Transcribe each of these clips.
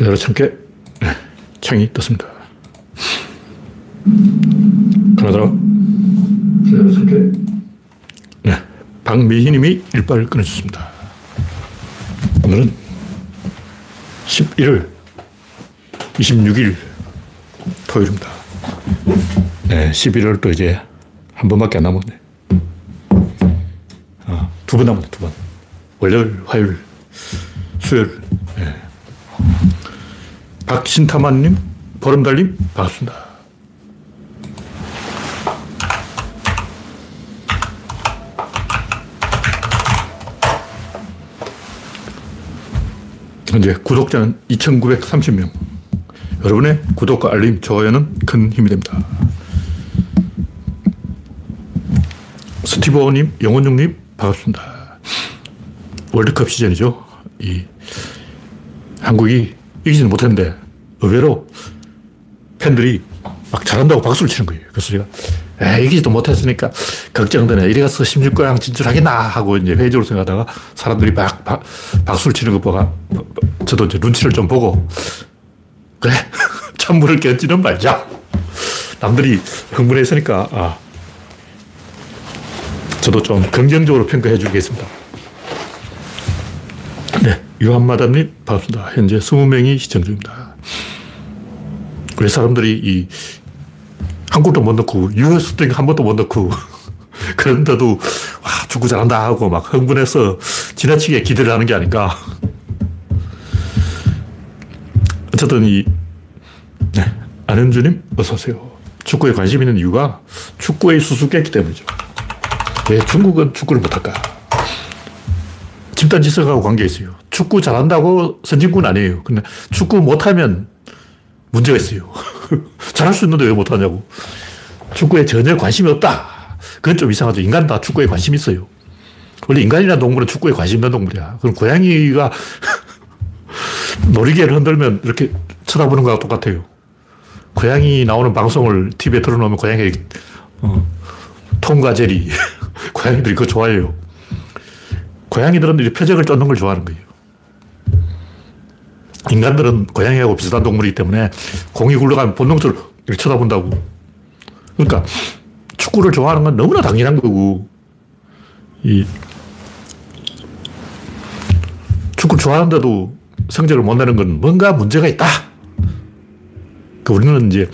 여러 참깨 창이 떴습니다. 하나 여러 참깨 네. 박미희 님이 일발을 끊어줬습니다. 오늘은 11월 26일 토요일입니다. 네, 11월 또 이제 한 번밖에 안 남았네. 아, 두번 남았네, 두 번. 월요일, 화요일, 수요일. 네. 박신타만님, 보름달님, 반갑습니다. 현재 구독자는 2,930명. 여러분의 구독과 알림, 좋아요는 큰 힘이 됩니다. 스티브님, 영원중님, 반갑습니다. 월드컵 시즌이죠. 이 한국이 이기지는 못했는데 의외로 팬들이 막 잘한다고 박수를 치는 거예요. 그래서 제가 에 이기지도 못했으니까 걱정되네. 이래 가서 16강 진출하겠나 하고 이제 회의적으로 생각하다가 사람들이 막 박, 박수를 치는 것 보가 저도 이제 눈치를 좀 보고 그래 찬물을 끼얹지는 말자. 남들이 흥분해 있으니까 아, 저도 좀 긍정적으로 평가해 주겠습니다. 네, 유한마담님 반갑습니다. 현재 20명이 시청 중입니다. 왜 사람들이 이 한 골도 못 넣고 유효수 한 번도 못 넣고 그런데도 와 축구 잘한다 하고 막 흥분해서 지나치게 기대를 하는 게 아닌가. 어쨌든 이 네, 안현주님 어서 오세요. 축구에 관심 있는 이유가 축구의 수수께끼 때문이죠. 왜 중국은 축구를 못할까? 집단 지성하고 관계 있어요. 축구 잘한다고 선진군 아니에요. 근데 축구 못하면 문제가 있어요. 잘할 수 있는데 왜 못하냐고. 축구에 전혀 관심이 없다. 그건 좀 이상하죠. 인간 다 축구에 관심이 있어요. 원래 인간이나 동물은 축구에 관심 있는 동물이야. 그럼 고양이가 놀이개를 흔들면 이렇게 쳐다보는 거랑 똑같아요. 고양이 나오는 방송을 TV에 틀어놓으면 고양이 어, 톰과 제리 고양이들이 그거 좋아해요. 고양이들은 이 표적을 쫓는 걸 좋아하는 거예요. 인간들은 고양이하고 비슷한 동물이기 때문에 공이 굴러가면 본능적으로 쳐다본다고. 그러니까 축구를 좋아하는 건 너무나 당연한 거고, 이 축구 좋아하는데도 성적을 못 내는 건 뭔가 문제가 있다. 그 우리는 이제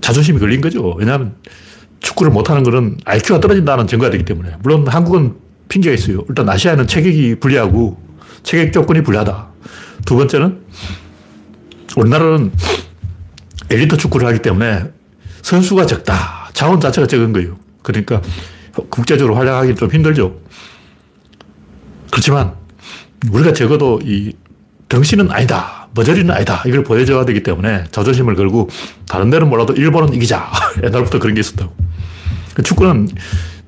자존심이 걸린 거죠. 왜냐하면 축구를 못하는 것은 IQ가 떨어진다는 증거가 되기 때문에. 물론 한국은 핑계가 있어요. 일단 아시아는 체격이 불리하고 체격 조건이 불리하다. 두 번째는 우리나라는 엘리트 축구를 하기 때문에 선수가 적다. 자원 자체가 적은 거예요. 그러니까 국제적으로 활약하기 좀 힘들죠. 그렇지만 우리가 적어도 이 덩신은 아니다. 머저리는 아니다. 이걸 보여줘야 되기 때문에 자존심을 걸고 다른 데는 몰라도 일본은 이기자. 옛날부터 그런 게 있었다고. 그 축구는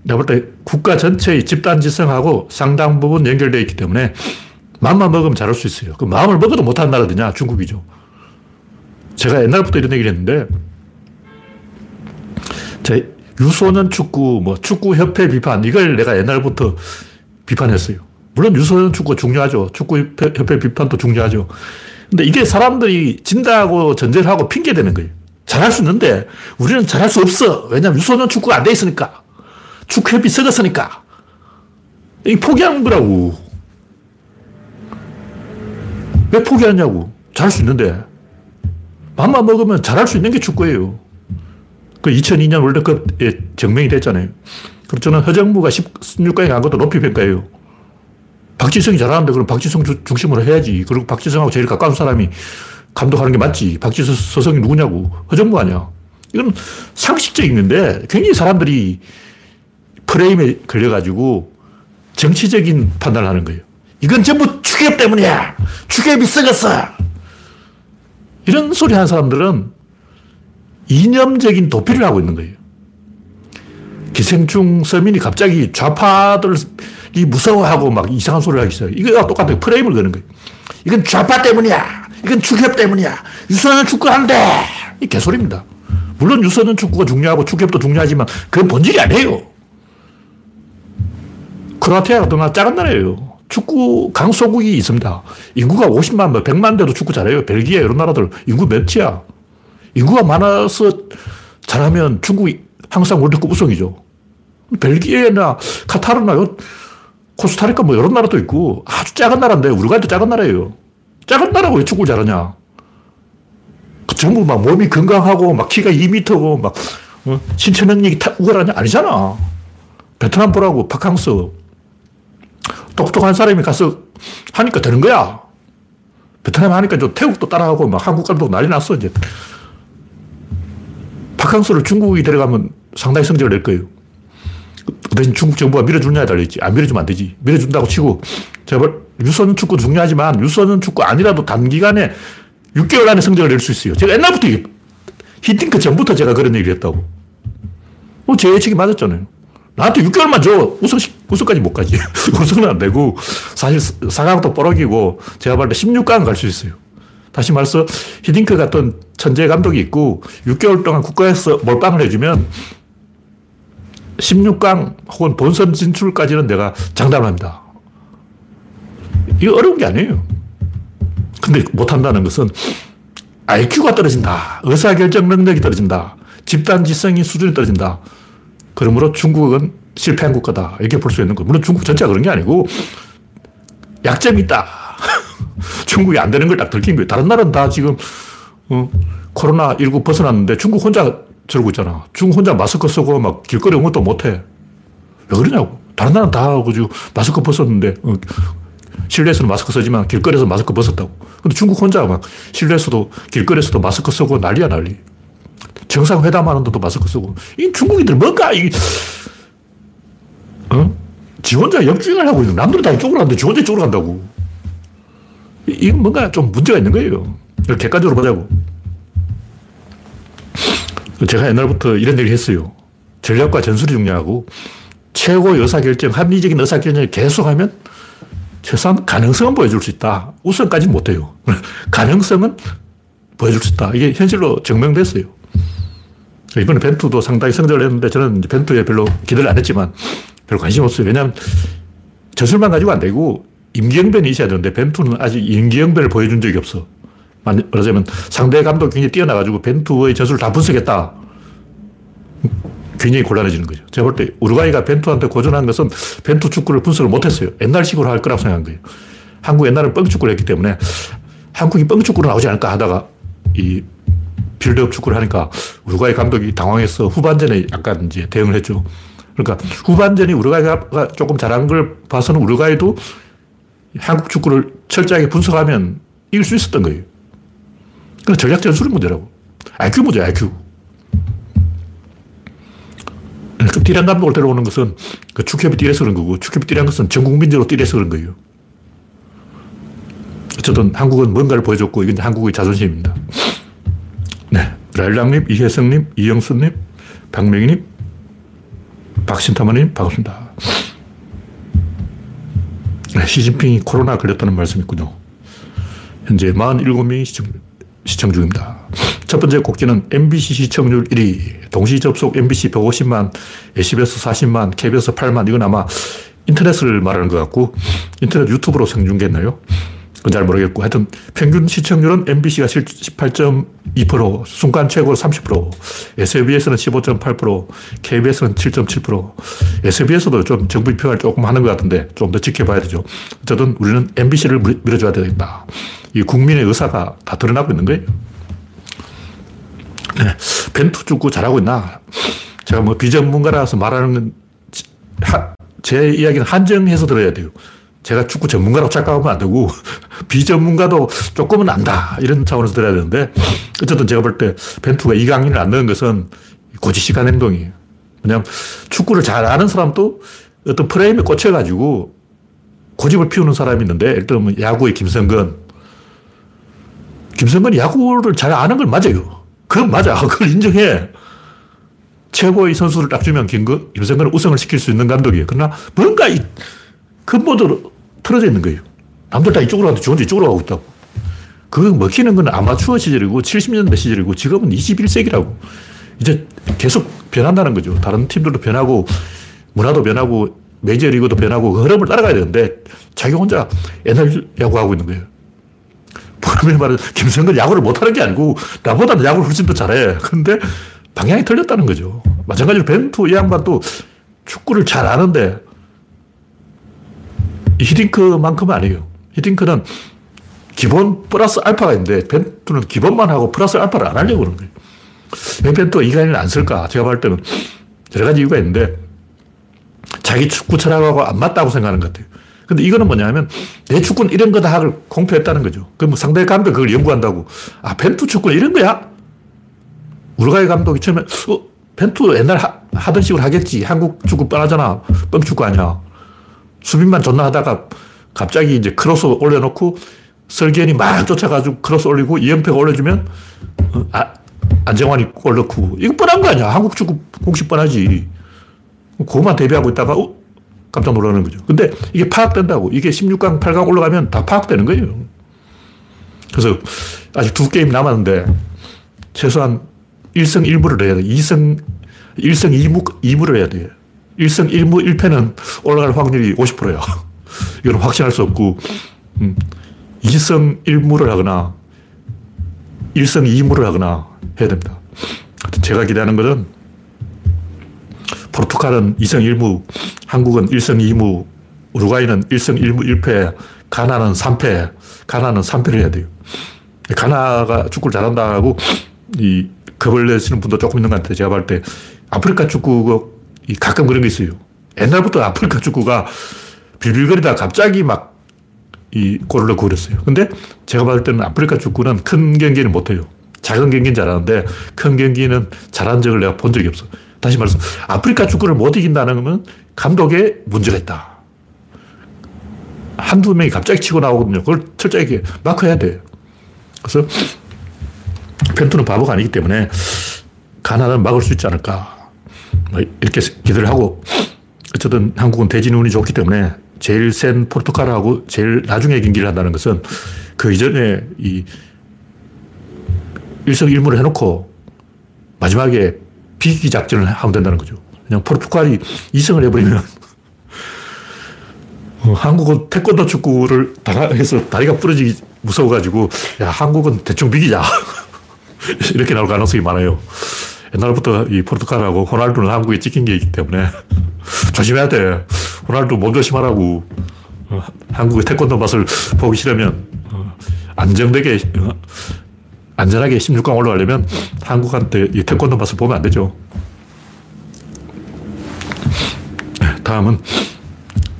내가 볼 때 국가 전체의 집단 지성하고 상당 부분 연결되어 있기 때문에 마음만 먹으면 잘할 수 있어요. 그 마음을 먹어도 못하는 나라 어디냐? 중국이죠. 제가 옛날부터 이런 얘기를 했는데, 제 유소년 축구, 뭐 축구협회 비판, 이걸 내가 옛날부터 비판했어요. 물론 유소년 축구 중요하죠. 축구협회 비판도 중요하죠. 근데 이게 사람들이 진다고 전제를 하고 핑계대는 거예요. 잘할 수 있는데 우리는 잘할 수 없어. 왜냐하면 유소년 축구가 안 돼 있으니까. 축구협이 썩었으니까. 이 포기하는 거라고. 왜 포기하냐고. 잘할 수 있는데. 맘만 먹으면 잘할 수 있는 게 축구예요. 그 2002년 월드컵에 증명이 됐잖아요. 그럼 저는 허정무가 16강에 간 것도 높이 평가해요. 박지성이 잘하는데 그럼 박지성 중심으로 해야지. 그리고 박지성하고 제일 가까운 사람이 감독하는 게 맞지. 박지성이 누구냐고. 허정무 아니야. 이건 상식적인데 굉장히 사람들이 프레임에 걸려가지고 정치적인 판단을 하는 거예요. 이건 전부 축협 때문이야. 축협이 썩었어. 이런 소리 하는 사람들은 이념적인 도피를 하고 있는 거예요. 기생충 서민이 갑자기 좌파들이 무서워하고 막 이상한 소리를 하기 시작해요. 이거 똑같아요. 프레임을 거는 거예요. 이건 좌파 때문이야. 이건 축협 때문이야. 유소년 축구하는데. 이 개소리입니다. 물론 유소년 축구가 중요하고 축협도 중요하지만 그건 본질이 아니에요. 크로아티아 같은 건 작은 나라예요. 축구 강소국이 있습니다. 인구가 50만, 뭐 100만 돼도 축구 잘해요. 벨기에 이런 나라들 인구 몇이야. 인구가 많아서 잘하면 중국이 항상 월드컵 우승이죠. 벨기에나 카타르나 코스타리카 뭐 이런 나라도 있고 아주 작은 나라인데 우리가 작은 나라예요. 작은 나라고 왜 축구를 잘하냐. 그 전부 막 몸이 건강하고 막 키가 2미터고 막 어? 신체 능력이 우월하냐? 아니잖아. 베트남 보라고 바캉스 똑똑한 사람이 가서 하니까 되는 거야. 베트남 하니까 좀 태국도 따라하고 막 한국 가도 난리 났어, 이제. 바캉스를 중국이 데려가면 상당히 성적을 낼 거예요. 그 대신 중국 정부가 밀어주느냐에 달려있지. 안 밀어주면 안 되지. 밀어준다고 치고, 제발, 유선 축구 중요하지만, 유선 축구 아니라도 단기간에 6개월 안에 성적을 낼 수 있어요. 제가 옛날부터, 히팅크 전부터 제가 그런 얘기를 했다고. 뭐, 제 예측이 맞았잖아요. 나한테 6개월만 줘. 우승, 우승까지 못 가지. 우승은 안 되고, 사실 4강도 뽀록이고, 제가 볼때 16강 갈 수 있어요. 다시 말해서 히딩크 같은 천재 감독이 있고 6개월 동안 국가에서 몰빵을 해주면 16강 혹은 본선 진출까지는 내가 장담을 합니다. 이거 어려운 게 아니에요. 근데 못한다는 것은 IQ가 떨어진다. 의사결정 능력이 떨어진다. 집단지성이 수준이 떨어진다. 그러므로 중국은 실패한 국가다. 이렇게 볼 수 있는 거. 물론 중국 전체가 그런 게 아니고 약점이 있다. 중국이 안 되는 걸 딱 들킨 거예요. 다른 나라는 다 지금 어, 코로나19 벗어났는데 중국 혼자 저러고 있잖아. 중국 혼자 마스크 쓰고 막 길거리 응원도 못해. 왜 그러냐고. 다른 나라는 다 하고 지금 마스크 벗었는데 어, 실내에서는 마스크 쓰지만 길거리에서 마스크 벗었다고. 근데 중국 혼자 막 실내에서도 길거리에서도 마스크 쓰고 난리야 난리. 정상회담하는데도 마스크 쓰고. 이 중국인들 뭔가 이 어? 지 혼자 역주행을 하고 있는 남들은 다 이쪽으로 가는데 지 혼자 이쪽으로 간다고. 이건 뭔가 좀 문제가 있는 거예요. 객관적으로 보자고. 제가 옛날부터 이런 얘기 했어요. 전략과 전술이 중요하고 최고 의사결정, 합리적인 의사결정을 계속하면 최소한 가능성은 보여줄 수 있다. 우선까지는 못해요. 가능성은 보여줄 수 있다. 이게 현실로 증명됐어요. 이번에 벤투도 상당히 성적을 했는데 저는 벤투에 별로 기대를 안 했지만 별로 관심 없어요. 왜냐하면 전술만 가지고 안 되고 임기응변이 있어야 되는데 벤투는 아직 임기응변을 보여준 적이 없어. 말하자면 상대 감독 굉장히 뛰어나가지고 벤투의 전술을 다 분석했다. 굉장히 곤란해지는 거죠. 제가 볼 때 우루과이가 벤투한테 고전한 것은 벤투 축구를 분석을 못했어요. 옛날식으로 할 거라고 생각한 거예요. 한국 옛날에 뻥축구를 했기 때문에 한국이 뻥축구로 나오지 않을까 하다가 이 빌드업 축구를 하니까 우루과이 감독이 당황해서 후반전에 약간 이제 대응을 했죠. 그러니까 후반전이 우루과이가 조금 잘한 걸 봐서는 우루과이도 한국 축구를 철저하게 분석하면 이길 수 있었던 거예요. 그 전략 전술의 문제라고. IQ 문제야, IQ. 그 띠란 감독을 데려오는 것은 그 축협이 띠래서 그런 거고, 축협이 띠란 것은 전 국민적으로 띠래서 그런 거예요. 어쨌든 한국은 뭔가를 보여줬고, 이건 한국의 자존심입니다. 네. 라일락님, 이혜성님, 이영수님, 박명희님, 박신타마님, 반갑습니다. 네, 시진핑이 코로나 걸렸다는 말씀이 있군요. 현재 47명이 시청, 시청 중입니다. 첫 번째 곡지는 MBC 시청률 1위, 동시 접속 MBC 150만, SBS 40만, KBS 8만, 이건 아마 인터넷을 말하는 것 같고, 인터넷 유튜브로 생중계했나요? 그건 잘 모르겠고, 하여튼 평균 시청률은 MBC가 18.2%, 순간 최고 30%, SBS는 15.8%, KBS는 7.7%, SBS도 좀 정부 비평을 조금 하는 것 같은데 좀 더 지켜봐야 되죠. 어쨌든 우리는 MBC를 밀어줘야 되겠다. 이 국민의 의사가 다 드러나고 있는 거예요. 네. 벤투 축구 잘하고 있나? 제가 뭐 비전문가라서 말하는 건, 제 이야기는 한정해서 들어야 돼요. 제가 축구 전문가라고 착각하면 안 되고, 비전문가도 조금은 안다. 이런 차원에서 들어야 되는데, 어쨌든 제가 볼 때 벤투가 이강인을 안 넣은 것은 고지식한 행동이에요. 왜냐면 축구를 잘 아는 사람도 어떤 프레임에 꽂혀가지고 고집을 피우는 사람이 있는데, 예를 들면 야구의 김성근. 김성근이 야구를 잘 아는 걸 맞아요. 그건 맞아. 그걸 인정해. 최고의 선수를 딱 주면 김, 김성근은 우승을 시킬 수 있는 감독이에요. 그러나 뭔가 이 근본으로 틀어져 있는 거예요. 남들 다 이쪽으로 가는데 저 혼자 이쪽으로 가고 있다고. 그 먹히는 건 아마추어 시절이고 70년대 시절이고 지금은 21세기라고. 이제 계속 변한다는 거죠. 다른 팀들도 변하고 문화도 변하고 메이저리그도 변하고 그 흐름을 따라가야 되는데 자기 혼자 옛날 야구하고 있는 거예요. 보면 말은 김성근 야구를 못하는 게 아니고 나보다는 야구를 훨씬 더 잘해. 근데 방향이 틀렸다는 거죠. 마찬가지로 벤투 이 양반도 축구를 잘 아는데 히딩크만큼은 아니에요. 히딩크는 기본 플러스 알파가 있는데 벤투는 기본만 하고 플러스 알파를 안 하려고 그러는 거예요. 왜 벤투가 이 강의를 안 쓸까? 제가 볼 때는 여러 가지 이유가 있는데 자기 축구 철학하고 안 맞다고 생각하는 것 같아요. 근데 이거는 뭐냐면 내 축구는 이런 거다 하고 공표했다는 거죠. 그럼 뭐 상대 감독 그걸 연구한다고. 아, 벤투 축구는 이런 거야? 우루과이 감독이 처음에, 어, 벤투 옛날 하, 던 식으로 하겠지. 한국 축구 뻔하잖아. 뻥 축구 아니야. 수비만 존나 하다가 갑자기 이제 크로스 올려놓고 설기현이 막 쫓아가지고 크로스 올리고 이영표가 올려주면 어, 아, 안정환이 골 넣고 이거 뻔한 거 아니야. 한국 축구 공식 뻔하지. 그것만 대비하고 있다가 어? 깜짝 놀라는 거죠. 근데 이게 파악된다고. 이게 16강, 8강 올라가면 다 파악되는 거예요. 그래서 아직 두 게임 남았는데 최소한 1승 1무를 해야 돼. 2승, 1승 2무, 2무를 해야 돼. 1승 1무 1패는 올라갈 확률이 50%야. 이건 확신할 수 없고, 음, 2승 1무를 하거나 1승 2무를 하거나 해야 됩니다. 제가 기대하는 것은 포르투갈은 2승 1무, 한국은 1승 2무, 우루과이는 1승 1무 1패, 가나는 3패, 가나는 3패를 해야 돼요. 가나가 축구를 잘한다고 이 겁을 내시는 분도 조금 있는 것 같아요. 제가 볼 때 아프리카 축구 가 가끔 그런 게 있어요. 옛날부터 아프리카 축구가 빌빌거리다 갑자기 막 이 골을 넣고 그랬어요. 근데 제가 봤을 때는 아프리카 축구는 큰 경기는 못해요. 작은 경기는 잘하는데 큰 경기는 잘한 적을 내가 본 적이 없어. 다시 말해서 아프리카 축구를 못 이긴다는 건 감독에 문제가 있다. 한두 명이 갑자기 치고 나오거든요. 그걸 철저하게 마크해야 돼. 그래서 펜투는 바보가 아니기 때문에 가나는 막을 수 있지 않을까. 뭐 이렇게 기대를 하고 어쨌든 한국은 대진 운이 좋기 때문에 제일 센 포르투갈하고 제일 나중에 경기를 한다는 것은 그 이전에 이 일성일무를 해놓고 마지막에 비기 작전을 하면 된다는 거죠. 그냥 포르투갈이 2승을 해버리면 어, 한국은 태권도 축구를 해서 다리가 부러지기 무서워가지고 야 한국은 대충 비기자 이렇게 나올 가능성이 많아요. 옛날부터 이 포르투갈하고 호날두는 한국에 찍힌 게 있기 때문에 조심해야 돼. 호날두 몸 조심하라고. 어, 한국의 태권도 맛을 보기 싫으면 어, 안정되게 안전하게 16강 올라가려면 한국한테 이 태권도 맛을 보면 안 되죠. 다음은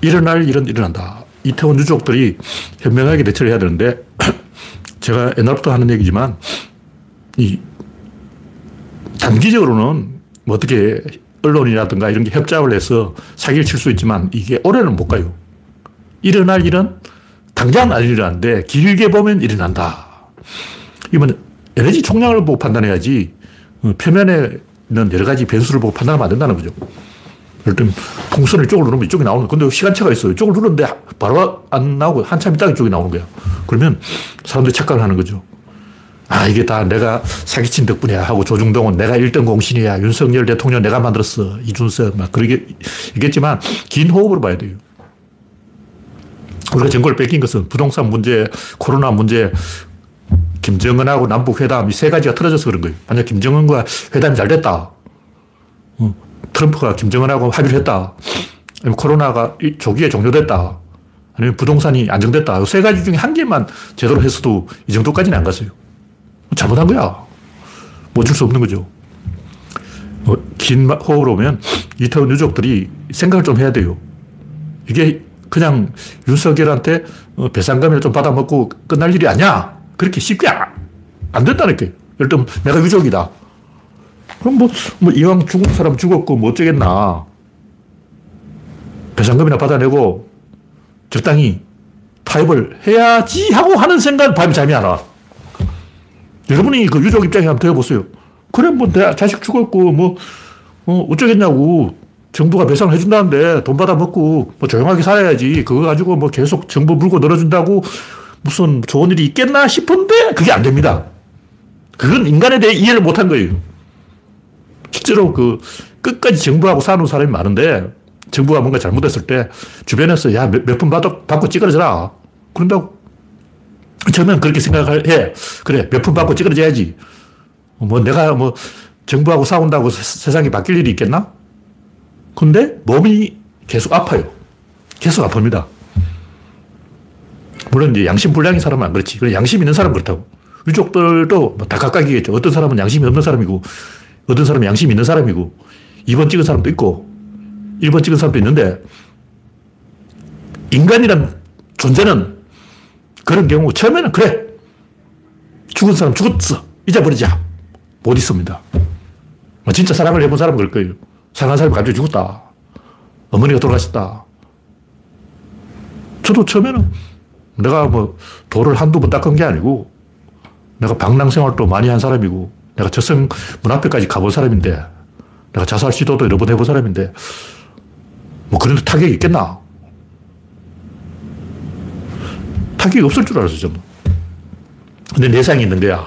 일어날 일은 일어난다. 이태원 유족들이 현명하게 대처를 해야 되는데 제가 옛날부터 하는 얘기지만 이 단기적으로는 뭐 어떻게 언론이라든가 이런 게 협작을 해서 사기를 칠 수 있지만 이게 오래는 못 가요. 일어날 일은 당장 안 일어나는데 길게 보면 일어난다. 이건 에너지 총량을 보고 판단해야지 어, 표면에 있는 여러 가지 변수를 보고 판단하면 안 된다는 거죠. 예를 풍선을 이쪽으로 누르면 이쪽이 나오는 근데 시간차가 있어요. 이쪽을 누르는데 바로 안 나오고 한참 있다가 이쪽이 나오는 거야. 그러면 사람들이 착각을 하는 거죠. 아, 이게 다 내가 사기친 덕분이야 하고 조중동은 내가 1등 공신이야. 윤석열 대통령 내가 만들었어. 이준석 막 그러게 있겠지만 긴 호흡으로 봐야 돼요. 우리가 정권을 뺏긴 것은 부동산 문제, 코로나 문제, 김정은하고 남북 회담 이 세 가지가 틀어져서 그런 거예요. 만약 김정은과 회담이 잘 됐다. 어, 트럼프가 김정은하고 합의를 했다. 아니면 코로나가 조기에 종료됐다. 아니면 부동산이 안정됐다. 세 가지 중에 한 개만 제대로 했어도 이 정도까지는 안 갔어요. 잘못한 거야. 뭐 어쩔 수 없는 거죠. 어, 긴 호흡으로 오면 이태원 유족들이 생각을 좀 해야 돼요. 이게 그냥 윤석열한테 어, 배상금을 좀 받아먹고 끝날 일이 아니야. 그렇게 쉽게 안 된다니까. 예를 들면 내가 유족이다. 그럼 뭐, 뭐 이왕 죽은 사람 죽었고 뭐 어쩌겠나. 배상금이나 받아내고 적당히 타협을 해야지 하고 하는 생각 밤에 잠이 안 와. 여러분이 그 유족 입장에 한번 되어보세요. 그래, 뭐, 내 자식 죽었고, 뭐, 어, 어쩌겠냐고. 정부가 배상을 해준다는데 돈 받아먹고 뭐 조용하게 살아야지. 그거 가지고 뭐 계속 정부 물고 늘어준다고 무슨 좋은 일이 있겠나 싶은데 그게 안 됩니다. 그건 인간에 대해 이해를 못한 거예요. 실제로 그 끝까지 정부하고 사는 사람이 많은데 정부가 뭔가 잘못했을 때 주변에서 야, 몇푼 받고 찌그러져라. 그런다고. 처음엔 그렇게 생각을 해. 그래, 몇 푼 받고 찌그러져야지. 뭐 내가 뭐 정부하고 싸운다고 세상이 바뀔 일이 있겠나? 근데 몸이 계속 아파요. 계속 아픕니다. 물론 이제 양심 불량인 사람은 안 그렇지. 양심 있는 사람은 그렇다고. 유족들도 뭐다 각각이겠죠. 어떤 사람은 양심이 없는 사람이고, 어떤 사람은 양심이 있는 사람이고, 2번 찍은 사람도 있고, 1번 찍은 사람도 있는데, 인간이란 존재는 그런 경우, 처음에는 그래. 죽은 사람 죽었어. 잊어버리자. 못 있습니다. 뭐 진짜 사랑을 해본 사람은 그럴 거예요. 사랑한 사람이 갑자기 죽었다. 어머니가 돌아가셨다. 저도 처음에는 내가 뭐 돌을 한두 번 닦은 게 아니고 내가 방랑 생활도 많이 한 사람이고 내가 저승 문 앞에까지 가본 사람인데 내가 자살 시도도 여러 번 해본 사람인데 뭐 그런 타격이 있겠나? 타격이 없을 줄 알았어, 저는. 근데 내상이 있는 거야.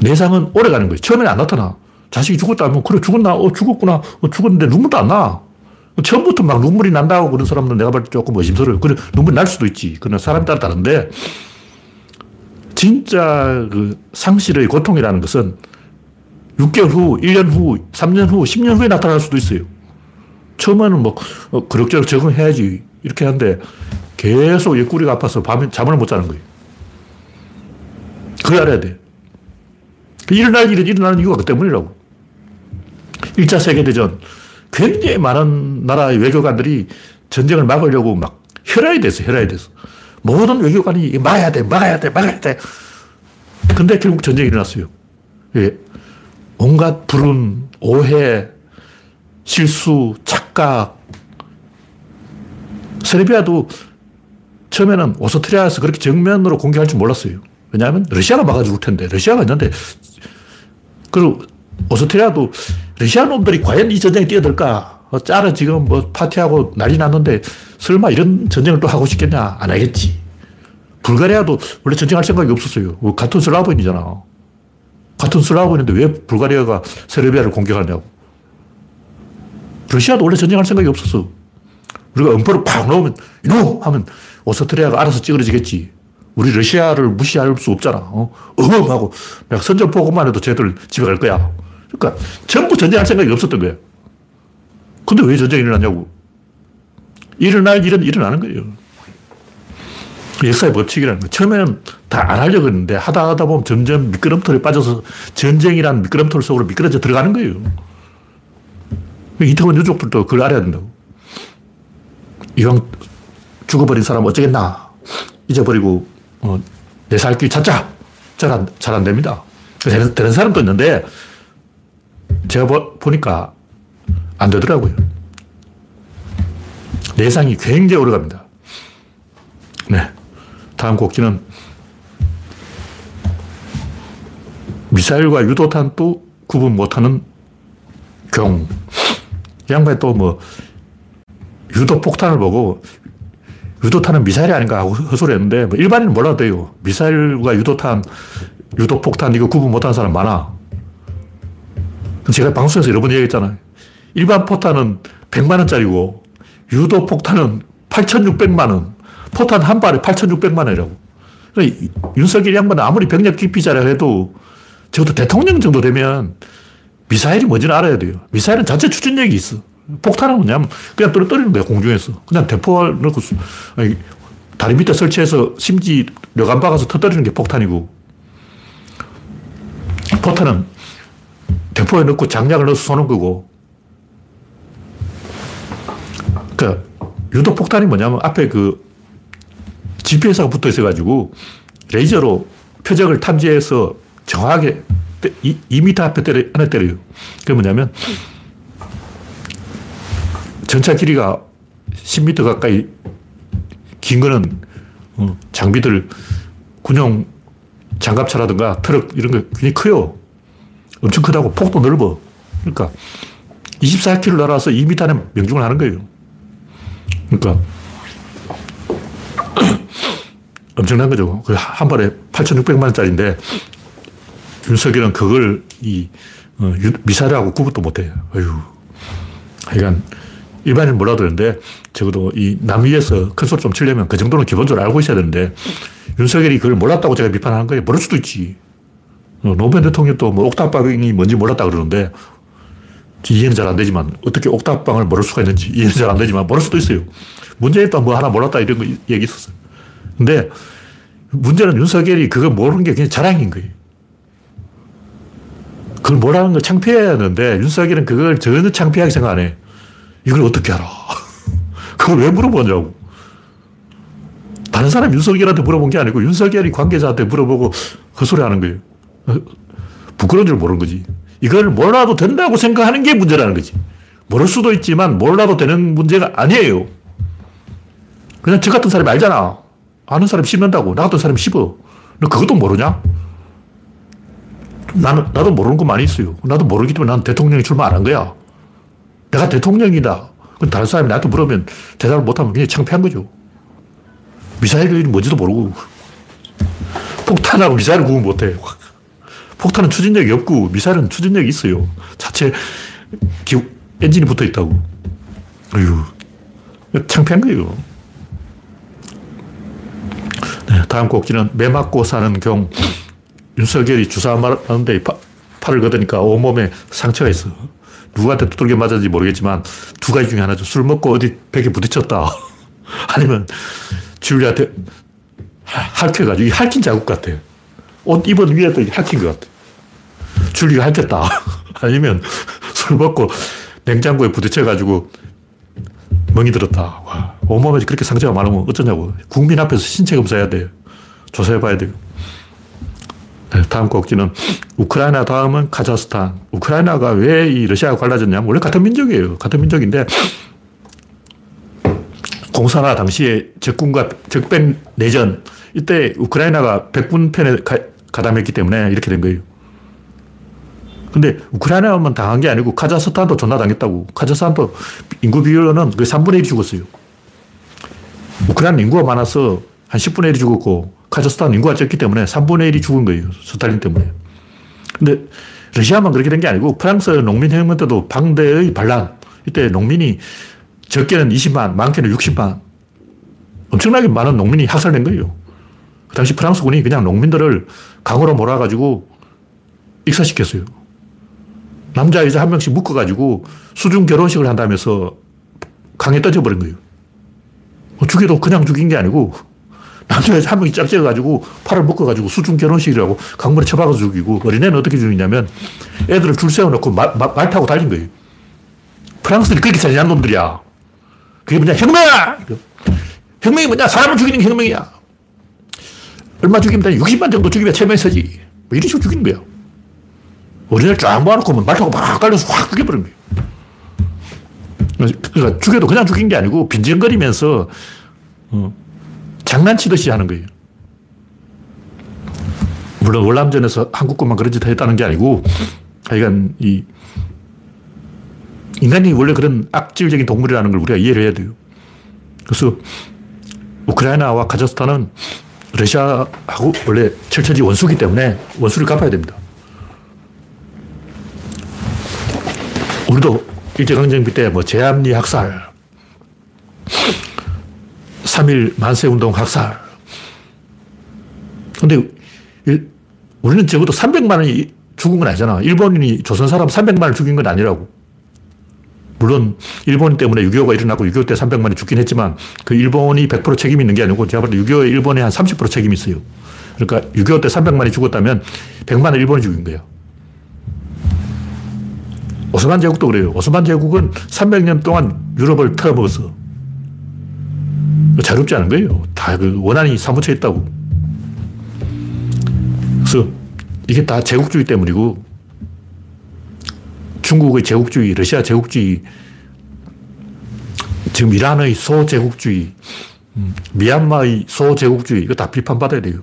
내상은 오래 가는 거예요. 처음에는 안 나타나. 자식이 죽었다 하면, 그래, 죽었나? 어, 죽었구나. 어, 죽었는데 눈물도 안 나. 처음부터 막 눈물이 난다고 그런 사람들 내가 볼 때 조금 의심스러워요. 그래, 눈물이 날 수도 있지. 그러나 사람 따라 다른데, 진짜 그 상실의 고통이라는 것은 6개월 후, 1년 후, 3년 후, 10년 후에 나타날 수도 있어요. 처음에는 뭐, 어, 그럭저럭 적응해야지. 이렇게 하는데 계속 옆구리가 아파서 밤에 잠을 못 자는 거예요. 그걸 알아야 돼. 그 일어날 일은 일어나는 이유가 그 때문이라고. 1차 세계대전. 굉장히 많은 나라의 외교관들이 전쟁을 막으려고 막 혈안이 됐어, 혈안이 됐어. 모든 외교관이 막아야 돼, 막아야 돼, 막아야 돼. 근데 결국 전쟁이 일어났어요. 예. 온갖 불운, 오해, 실수, 착각. 세르비아도 처음에는 오스트리아에서 그렇게 정면으로 공격할 줄 몰랐어요. 왜냐하면 러시아가 막아줄 텐데, 러시아가 있는데, 그리고 오스트리아도 러시아 놈들이 과연 이 전쟁에 뛰어들까? 어, 짜르 지금 뭐 파티하고 난리 났는데 설마 이런 전쟁을 또 하고 싶겠냐? 안 하겠지. 불가리아도 원래 전쟁할 생각이 없었어요. 뭐 같은 슬라브인이잖아. 같은 슬라브인인데 왜 불가리아가 세르비아를 공격하냐고. 러시아도 원래 전쟁할 생각이 없었어. 우리가 음포를 팍 넣으면 이놈 하면 오스트리아가 알아서 찌그러지겠지. 우리 러시아를 무시할 수 없잖아. 어? 어흥 하고 내가 선전 보고만 해도 쟤들 집에 갈 거야. 그러니까 전부 전쟁할 생각이 없었던 거예요. 근데 왜 전쟁이 일어났냐고. 일어날 일은 일어나는 거예요. 역사의 법칙이라는 거. 처음에는 다 안 하려고 했는데 하다 하다 보면 점점 미끄럼틀에 빠져서 전쟁이라는 미끄럼틀 속으로 미끄러져 들어가는 거예요. 이태원 유족들도 그걸 알아야 된다고. 이왕 죽어버린 사람 어쩌겠나. 잊어버리고, 어, 내 살길 찾자. 잘 안, 잘 안 됩니다. 되는, 되는 사람도 있는데, 제가 보, 보니까 안 되더라고요. 내상이 굉장히 오래 갑니다. 네. 다음 곡지는 미사일과 유도탄도 구분 못하는 경. 양반이 또 뭐, 유도 폭탄을 보고 유도탄은 미사일이 아닌가 하고 허소리 했는데 뭐 일반인은 몰라도 돼요. 미사일과 유도탄, 유도 폭탄 이거 구분 못하는 사람 많아. 제가 방송에서 여러 번 얘기했잖아요. 일반 포탄은 100만 원짜리고 유도 폭탄은 8,600만 원. 포탄 한 발에 8,600만 원이라고. 그러니까 윤석열 양반은 아무리 병력 기피자라 해도 적어도 대통령 정도 되면 미사일이 뭔지는 알아야 돼요. 미사일은 자체 추진력이 있어. 폭탄은 뭐냐면 그냥 떨어뜨리는 거야, 공중에서. 그냥 대포를 넣고 아니, 다리 밑에 설치해서 심지 려간 박아서 터뜨리는 게 폭탄이고 포탄은 대포에 넣고 장약을 넣어서 쏘는 거고 그러니까 유도 폭탄이 뭐냐면 앞에 그 GPS가 붙어 있어가지고 레이저로 표적을 탐지해서 정확하게 2, 2m 앞에 때려, 안에 때려요. 그게 뭐냐면 전차 길이가 10m 가까이 긴 거는 어, 장비들 군용 장갑차라든가 트럭 이런 거 굉장히 커요. 엄청 크다고 폭도 넓어. 그러니까 24km 날아서 2m 안에 명중을 하는 거예요. 그러니까 엄청난 거죠. 그한 발에 8,600만 원짜리인데 윤석열은 그걸 이 어, 미사일하고 구분도 못해요. 어휴. 하여간 일반인 몰라도 되는데 적어도 이 남위에서 큰 소리 좀 치려면 그 정도는 기본적으로 알고 있어야 되는데 윤석열이 그걸 몰랐다고 제가 비판하는 거예요. 모를 수도 있지. 어, 노무현 대통령도 뭐 옥탑방이 뭔지 몰랐다 그러는데 이해는 잘 안 되지만 어떻게 옥탑방을 모를 수가 있는지 이해는 잘 안 되지만 모를 수도 있어요. 문재인 또뭐 하나 몰랐다 이런 거 얘기 있었어요. 근데 문제는 윤석열이 그걸 모르는 게 그냥 자랑인 거예요. 그걸 모르는 걸 창피해야 하는데 윤석열은 그걸 전혀 창피하게 생각 안 해. 이걸 어떻게 알아? 그걸 왜 물어보냐고. 다른 사람 윤석열한테 물어본 게 아니고 윤석열이 관계자한테 물어보고 헛소리 하는 거예요. 부끄러운 줄 모르는 거지. 이걸 몰라도 된다고 생각하는 게 문제라는 거지. 모를 수도 있지만 몰라도 되는 문제가 아니에요. 그냥 저 같은 사람이 알잖아. 아는 사람 씹는다고. 나 같은 사람이 씹어. 너 그것도 모르냐? 나는, 나도 모르는 거 많이 있어요. 나도 모르기 때문에 난 대통령이 출마 안 한 거야. 내가 대통령이다. 그럼 다른 사람이 나한테 물으면 대답을 못하면 그냥 창피한 거죠. 미사일이 뭔지도 모르고. 폭탄하고 미사일을 구분 못해. 폭탄은 추진력이 없고 미사일은 추진력이 있어요. 자체 기, 엔진이 붙어 있다고. 어휴, 창피한 거예요. 네, 다음 꼭지는 매 맞고 사는 경. 윤석열이 주사 맞는데 팔을 걷으니까 온몸에 상처가 있어. 누구한테 두들겨 맞았는지 모르겠지만 두 가지 중에 하나죠. 술 먹고 어디 벽에 부딪혔다. 아니면 줄리한테 핥혀가지고 이 핥힌 자국 같아. 옷 입은 위에도 핥힌 것 같아. 줄리가 핥혔다. 아니면 술 먹고 냉장고에 부딪혀가지고 멍이 들었다. 와, 온몸에 그렇게 상처가 많으면 어쩌냐고. 국민 앞에서 신체 검사해야 돼 조사해 봐야 돼요. 네, 다음 꼭지는 우크라이나 다음은 카자흐스탄. 우크라이나가 왜 이 러시아가 갈라졌냐면 원래 같은 민족이에요. 같은 민족인데 공산화 당시에 적군과 적백 내전 이때 우크라이나가 백군 편에 가, 가담했기 때문에 이렇게 된 거예요. 근데 우크라이나만 당한 게 아니고 카자흐스탄도 존나 당했다고. 카자흐스탄도 인구 비율로는 거의 3분의 1이 죽었어요. 우크라이나 인구가 많아서 한 10분의 1이 죽었고 카자흐스탄 인구가 적기 때문에 3분의 1이 죽은 거예요. 스탈린 때문에. 근데 러시아만 그렇게 된 게 아니고 프랑스 농민혁명 때도 방대의 반란. 이때 농민이 적게는 20만, 많게는 60만. 엄청나게 많은 농민이 학살된 거예요. 그 당시 프랑스군이 그냥 농민들을 강으로 몰아가지고 익사시켰어요. 남자, 여자 한 명씩 묶어가지고 수중 결혼식을 한다면서 강에 떠져버린 거예요. 뭐 죽여도 그냥 죽인 게 아니고 남자, 여자 한 명이 짝짝가지고 팔을 묶어가지고 수중 결혼식이라고 강물에 처박아서 죽이고 어린애는 어떻게 죽이냐면 애들을 줄 세워놓고 말, 말 타고 달린 거예요. 프랑스들이 그렇게 잔인한 놈들이야. 그게 뭐냐? 혁명이야! 혁명이 뭐냐? 사람을 죽이는 게 혁명이야. 얼마 죽이면 되 60만 정도 죽이면 체면서지. 뭐 이런 식으로 죽이는 거야. 어린애를 쫙 모아놓고 말 타고 막 깔려서 확 죽여버린 거예요. 그러니까 죽여도 그냥 죽인 게 아니고 빈정거리면서 어, 장난치듯이 하는 거예요. 물론 월남전에서 한국군만 그런 짓 했다는 게 아니고 하여간 이 인간이 원래 그런 악질적인 동물이라는 걸 우리가 이해를 해야 돼요. 그래서 우크라이나와 카자흐스탄은 러시아하고 원래 철저히 원수기 때문에 원수를 갚아야 됩니다. 우리도 일제강점기 때 뭐 제암리 학살, 3일 만세운동 학살. 근데 우리는 적어도 300만 원이 죽은 건 아니잖아. 일본인이 조선 사람 300만을 죽인 건 아니라고. 물론 일본 때문에 6.25가 일어나고 6.25 때 300만이 죽긴 했지만 그 일본이 100% 책임이 있는 게 아니고 제가 볼 때 6.25에 일본이 한 30% 책임이 있어요. 그러니까 6.25 때 300만이 죽었다면 100만을 일본이 죽인 거예요. 오스만 제국도 그래요. 오스만 제국은 300년 동안 유럽을 털어먹었어. 자유롭지 않은 거예요. 다 그 원한이 사무쳐 있다고. 그래서 이게 다 제국주의 때문이고 중국의 제국주의, 러시아 제국주의, 지금 이란의 소제국주의, 음, 미얀마의 소제국주의, 이거 다 비판받아야 돼요.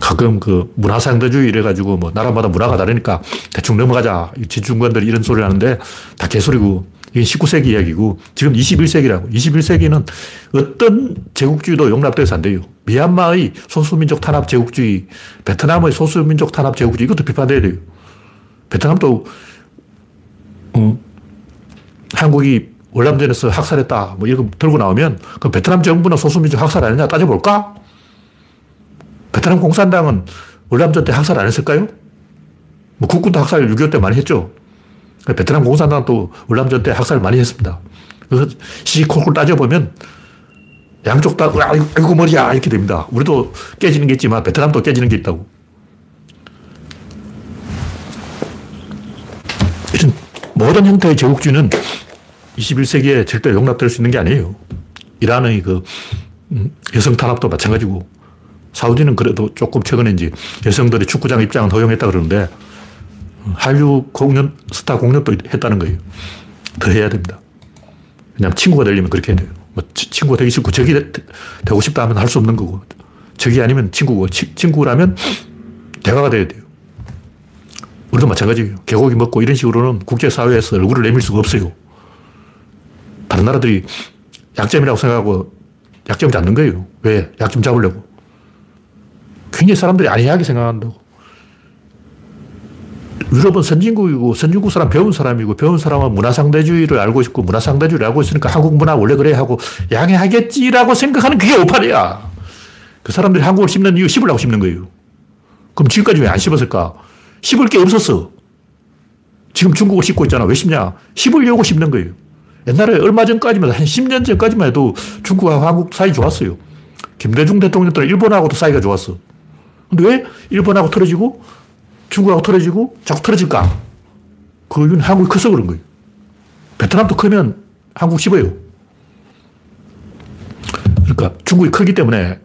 가끔 그 문화상대주의 이래가지고 뭐 나라마다 문화가 다르니까 대충 넘어가자. 지중관들이 이런 소리를 하는데 다 개소리고 이게 19세기 이야기고 지금 21세기라고. 21세기는 어떤 제국주의도 용납돼서 안 돼요. 미얀마의 소수민족 탄압 제국주의, 베트남의 소수민족 탄압 제국주의 이것도 비판돼야 돼요. 베트남도 어, 한국이 월남전에서 학살했다. 뭐 이런 거 들고 나오면 그 베트남 정부는 소수민족 학살 아니냐 따져볼까? 베트남 공산당은 월남전 때 학살 안 했을까요? 뭐 국군도 학살 6.25때 많이 했죠. 베트남 공산당도 월남전 때 학살 많이 했습니다. 그래서 시콜콜 따져보면 양쪽 다, 아이고, 머리야. 이렇게 됩니다. 우리도 깨지는 게 있지만 베트남도 깨지는 게 있다고. 모든 형태의 제국주의는 21세기에 절대 용납될 수 있는 게 아니에요. 이란의 그 음, 여성 탄압도 마찬가지고 사우디는 그래도 조금 최근에 이제 여성들이 축구장 입장은 허용했다 그러는데 한류 공연, 스타 공연도 했다는 거예요. 더 해야 됩니다. 그냥 친구가 되려면 그렇게 해야 돼요. 뭐 친구가 되기 싫고 적이 되, 고 싶다 하면 할 수 없는 거고 적이 아니면 친구고 치, 친구라면 대화가 돼야 돼요. 우리도 마찬가지예요. 개고기 먹고 이런 식으로는 국제사회에서 얼굴을 내밀 수가 없어요. 다른 나라들이 약점이라고 생각하고 약점 잡는 거예요. 왜? 약점 잡으려고. 굉장히 사람들이 안이하게 생각한다고. 유럽은 선진국이고 선진국 사람 배운 사람이고 배운 사람은 문화상대주의를 알고 있고 문화상대주의를 알고 있으니까 한국 문화 원래 그래 하고 양해하겠지라고 생각하는 그게 오판이야. 그 사람들이 한국을 씹는 이유 씹으려고 씹는 거예요. 그럼 지금까지 왜 안 씹었을까? 씹을 게 없었어. 지금 중국을 씹고 있잖아. 왜 씹냐? 씹으려고 씹는 거예요. 옛날에 얼마 전까지만, 한 10년 전까지만 해도 중국하고 한국 사이 좋았어요. 김대중 대통령 때는 일본하고도 사이가 좋았어. 근데 왜 일본하고 틀어지고 중국하고 틀어지고 자꾸 틀어질까? 그 이유는 한국이 커서 그런 거예요. 베트남도 크면 한국 씹어요. 그러니까 중국이 크기 때문에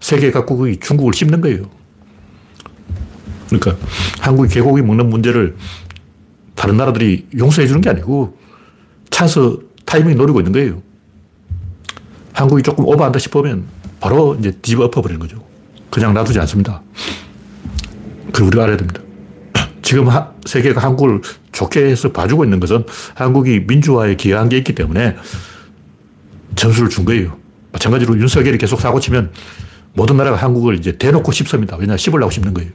세계 각국이 중국을 씹는 거예요. 그러니까 한국이 개고기 먹는 문제를 다른 나라들이 용서해 주는 게 아니고 차서 타이밍 노리고 있는 거예요. 한국이 조금 오버한다 싶으면 바로 이제 뒤집어 엎어버리는 거죠. 그냥 놔두지 않습니다. 그걸 우리가 알아야 됩니다. 지금 세계가 한국을 좋게 해서 봐주고 있는 것은 한국이 민주화에 기여한 게 있기 때문에 점수를 준 거예요. 마찬가지로 윤석열이 계속 사고 치면 모든 나라가 한국을 이제 대놓고 씹습니다. 왜냐, 씹으려고 씹는 거예요.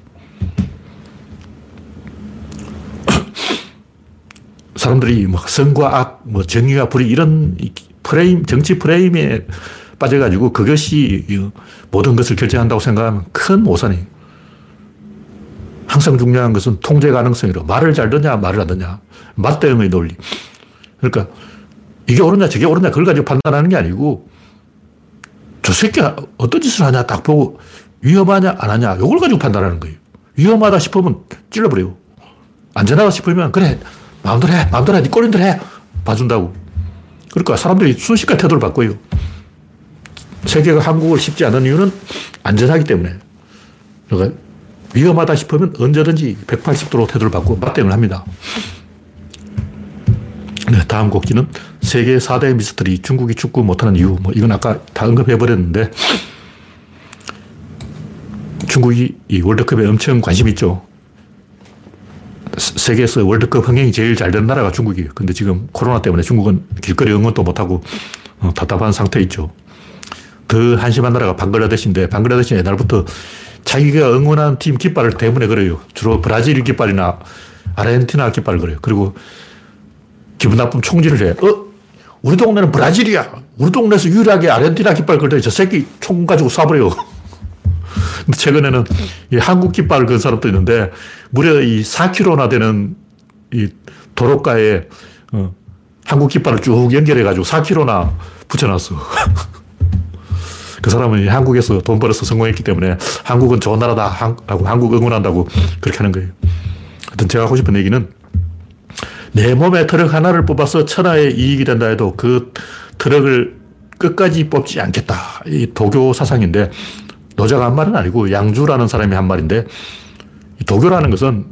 사람들이 뭐 선과 악, 뭐 정의와 불의 이런 프레임, 정치 프레임에 빠져가지고 그것이 모든 것을 결정한다고 생각하면 큰 오산이에요. 항상 중요한 것은 통제 가능성이로 말을 잘 듣냐, 말을 안 듣냐. 맞대응의 논리. 그러니까 이게 옳으냐, 저게 옳으냐, 그걸 가지고 판단하는 게 아니고 저 새끼가 어떤 짓을 하냐 딱 보고 위험하냐, 안 하냐, 이걸 가지고 판단하는 거예요. 위험하다 싶으면 찔러버려요. 안전하다 싶으면 그래, 마음대로 해, 마음대로 해, 네 꼴인대로 해. 봐준다고. 그러니까 사람들이 순식간에 태도를 바꿔요. 세계가 한국을 쉽지 않은 이유는 안전하기 때문에. 그러니까 위험하다 싶으면 언제든지 180도로 태도를 바꾸고 맞대응을 합니다. 네, 다음 곡지는 세계 4대 미스터리 중국이 축구 못하는 이유. 뭐 이건 아까 다 언급해버렸는데 중국이 이 월드컵에 엄청 관심 있죠. 세계에서 월드컵 흥행이 제일 잘 되는 나라가 중국이에요. 근데 지금 코로나 때문에 중국은 길거리 응원도 못하고 어, 답답한 상태에 있죠. 더 한심한 나라가 방글라데시인데 방글라데시는 옛날부터 자기가 응원하는 팀 깃발을 때문에 그래요. 주로 브라질 깃발이나 아르헨티나 깃발을 그래요. 그리고 기분 나쁜 총질을 해. 어? 우리 동네는 브라질이야. 우리 동네에서 유일하게 아르헨티나 깃발 걸때 저 새끼 총 가지고 쏴버려요. 근데 최근에는 이 한국 깃발을 건 사람도 있는데 무려 이 4km나 되는 이 도로가에 어, 한국 깃발을 쭉 연결해가지고 4km나 붙여놨어. 그 사람은 한국에서 돈 벌어서 성공했기 때문에 한국은 좋은 나라다 하고 한국 응원한다고 그렇게 하는 거예요. 하여튼 제가 하고 싶은 얘기는 내 몸에 트럭 하나를 뽑아서 천하의 이익이 된다 해도 그 트럭을 끝까지 뽑지 않겠다. 이 도교 사상인데 노자가 한 말은 아니고 양주라는 사람이 한 말인데 도교라는 것은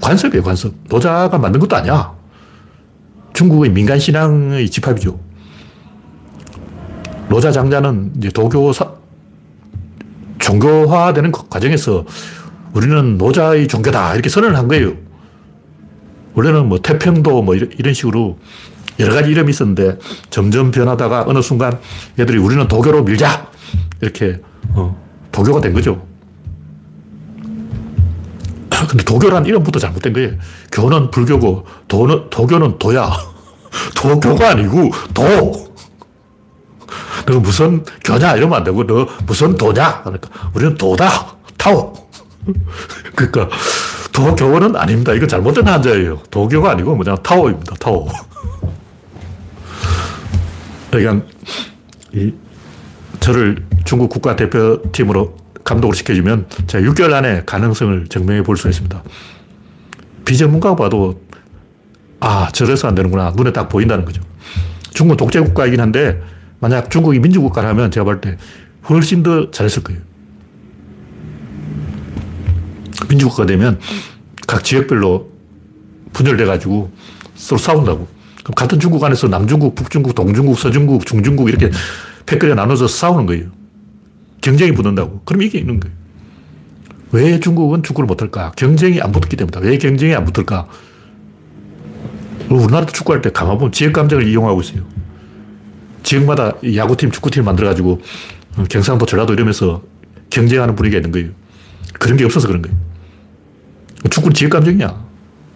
관습이에요, 관습. 노자가 만든 것도 아니야. 중국의 민간신앙의 집합이죠. 노자 장자는 이제 도교 사, 종교화되는 과정에서 우리는 노자의 종교다 이렇게 선언을 한 거예요. 원래는 뭐 태평도 뭐 이런 식으로 여러 가지 이름이 있었는데 점점 변하다가 어느 순간 얘들이 우리는 도교로 밀자 이렇게 어, 도교가 된 거죠. 근데 도교란 이름부터 잘못된 거예요. 교는 불교고 도는, 도교는 도야. 도교가 아니고 도. 너 무슨 교냐 이러면 안 되고 너 무슨 도냐 그러니까 우리는 도다 타오. 그러니까 도교는 아닙니다. 이거 잘못된 한자예요. 도교가 아니고 뭐냐 타오입니다. 타오. 그러니까 이 저를 중국 국가대표팀으로 감독을 시켜주면 제가 6개월 안에 가능성을 증명해 볼 수 있습니다. 비전문가가 봐도 아, 저래서 안 되는구나. 눈에 딱 보인다는 거죠. 중국은 독재국가이긴 한데 만약 중국이 민주국가라면 제가 볼 때 훨씬 더 잘했을 거예요. 민주국가 되면 각 지역별로 분열돼가지고 서로 싸운다고. 그럼 같은 중국 안에서 남중국, 북중국, 동중국, 서중국, 중중국 이렇게 패거리 나눠서 싸우는 거예요. 경쟁이 붙는다고. 그럼 이게 있는 거예요. 왜 중국은 축구를 못할까? 경쟁이 안 붙었기 때문이다. 왜 경쟁이 안 붙을까? 우리나라도 축구할 때 가만 보면 지역 감정을 이용하고 있어요. 지역마다 야구팀, 축구팀 만들어가지고 경상도, 전라도 이러면서 경쟁하는 분위기가 있는 거예요. 그런 게 없어서 그런 거예요. 축구는 지역 감정이야.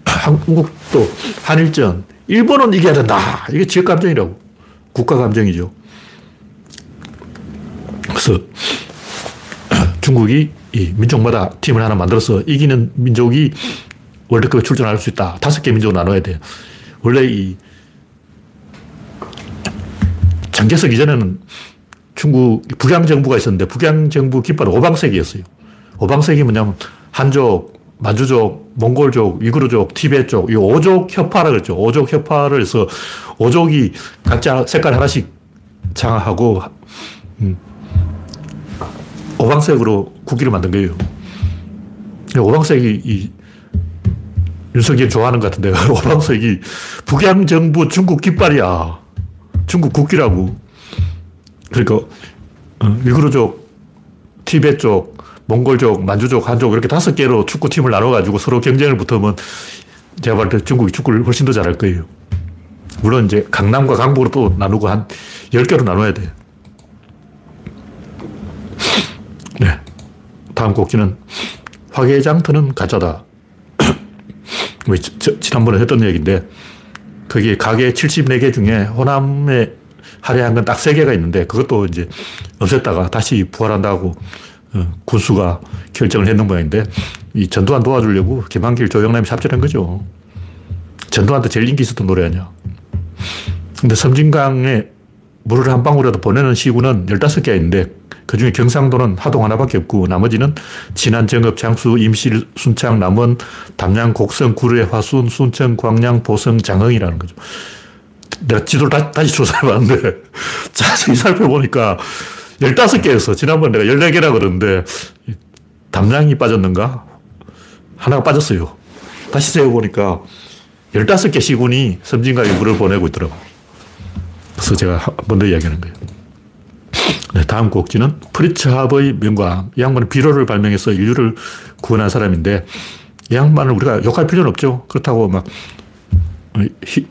한국도 한일전, 일본은 이겨야 된다. 이게 지역 감정이라고. 국가 감정이죠. 그래서 중국이 이 민족마다 팀을 하나 만들어서 이기는 민족이 월드컵에 출전할 수 있다. 다섯 개 민족을 나눠야 돼. 원래 이 장개석 이전에는 중국 북양 정부가 있었는데 북양 정부 깃발은 오방색이었어요. 오방색이 뭐냐면 한족, 만주족, 몽골족, 위구르족, 티베족, 이 오족 협파라 그랬죠. 오족 협파를 해서 오족이 각자 색깔 하나씩 장하고 음, 오방색으로 국기를 만든 거예요. 오방색이 이 윤석열 좋아하는 것 같은데 오방색이 북양 정부 중국 깃발이야. 중국 국기라고. 그러니까 어, 위구르족, 티베족, 몽골족, 만주족, 한족 이렇게 다섯 개로 축구팀을 나눠가지고 서로 경쟁을 붙으면 제가 볼때 중국이 축구를 훨씬 더 잘할 거예요. 물론 이제 강남과 강북으로 또 나누고 한 10개로 나눠야 돼요. 네. 다음 곡지는 화개장터는 가짜다. 지난번에 했던 얘기인데 거기에 가게 74개 중에 호남에 할애한 건 딱 3개가 있는데 그것도 이제 없앴다가 다시 부활한다고 어, 군수가 결정을 했는 모양인데 이 전두환 도와주려고 김한길, 조영남이 삽질한 거죠. 전두환한테 제일 인기 있었던 노래 아니야. 근데 섬진강에 물을 한 방울이라도 보내는 시구는 15개 있는데 그 중에 경상도는 하동 하나밖에 없고 나머지는 진안, 정읍, 장수, 임실, 순창, 남원, 담양, 곡성, 구례, 화순, 순천, 광양, 보성, 장흥이라는 거죠. 내가 지도를 다, 다시 조사해 봤는데 자세히 살펴보니까 15개였어. 지난번 내가 14개라 그러는데 담양이 빠졌는가? 하나가 빠졌어요. 다시 세어보니까 15개 시군이 섬진강에 물을 보내고 있더라고. 그래서 제가 한 번 더 이야기하는 거예요. 네, 다음 꼭지는 프리츠 하버의 명암. 이 양반은 비료를 발명해서 인류를 구원한 사람인데 이 양반을 우리가 욕할 필요는 없죠. 그렇다고 막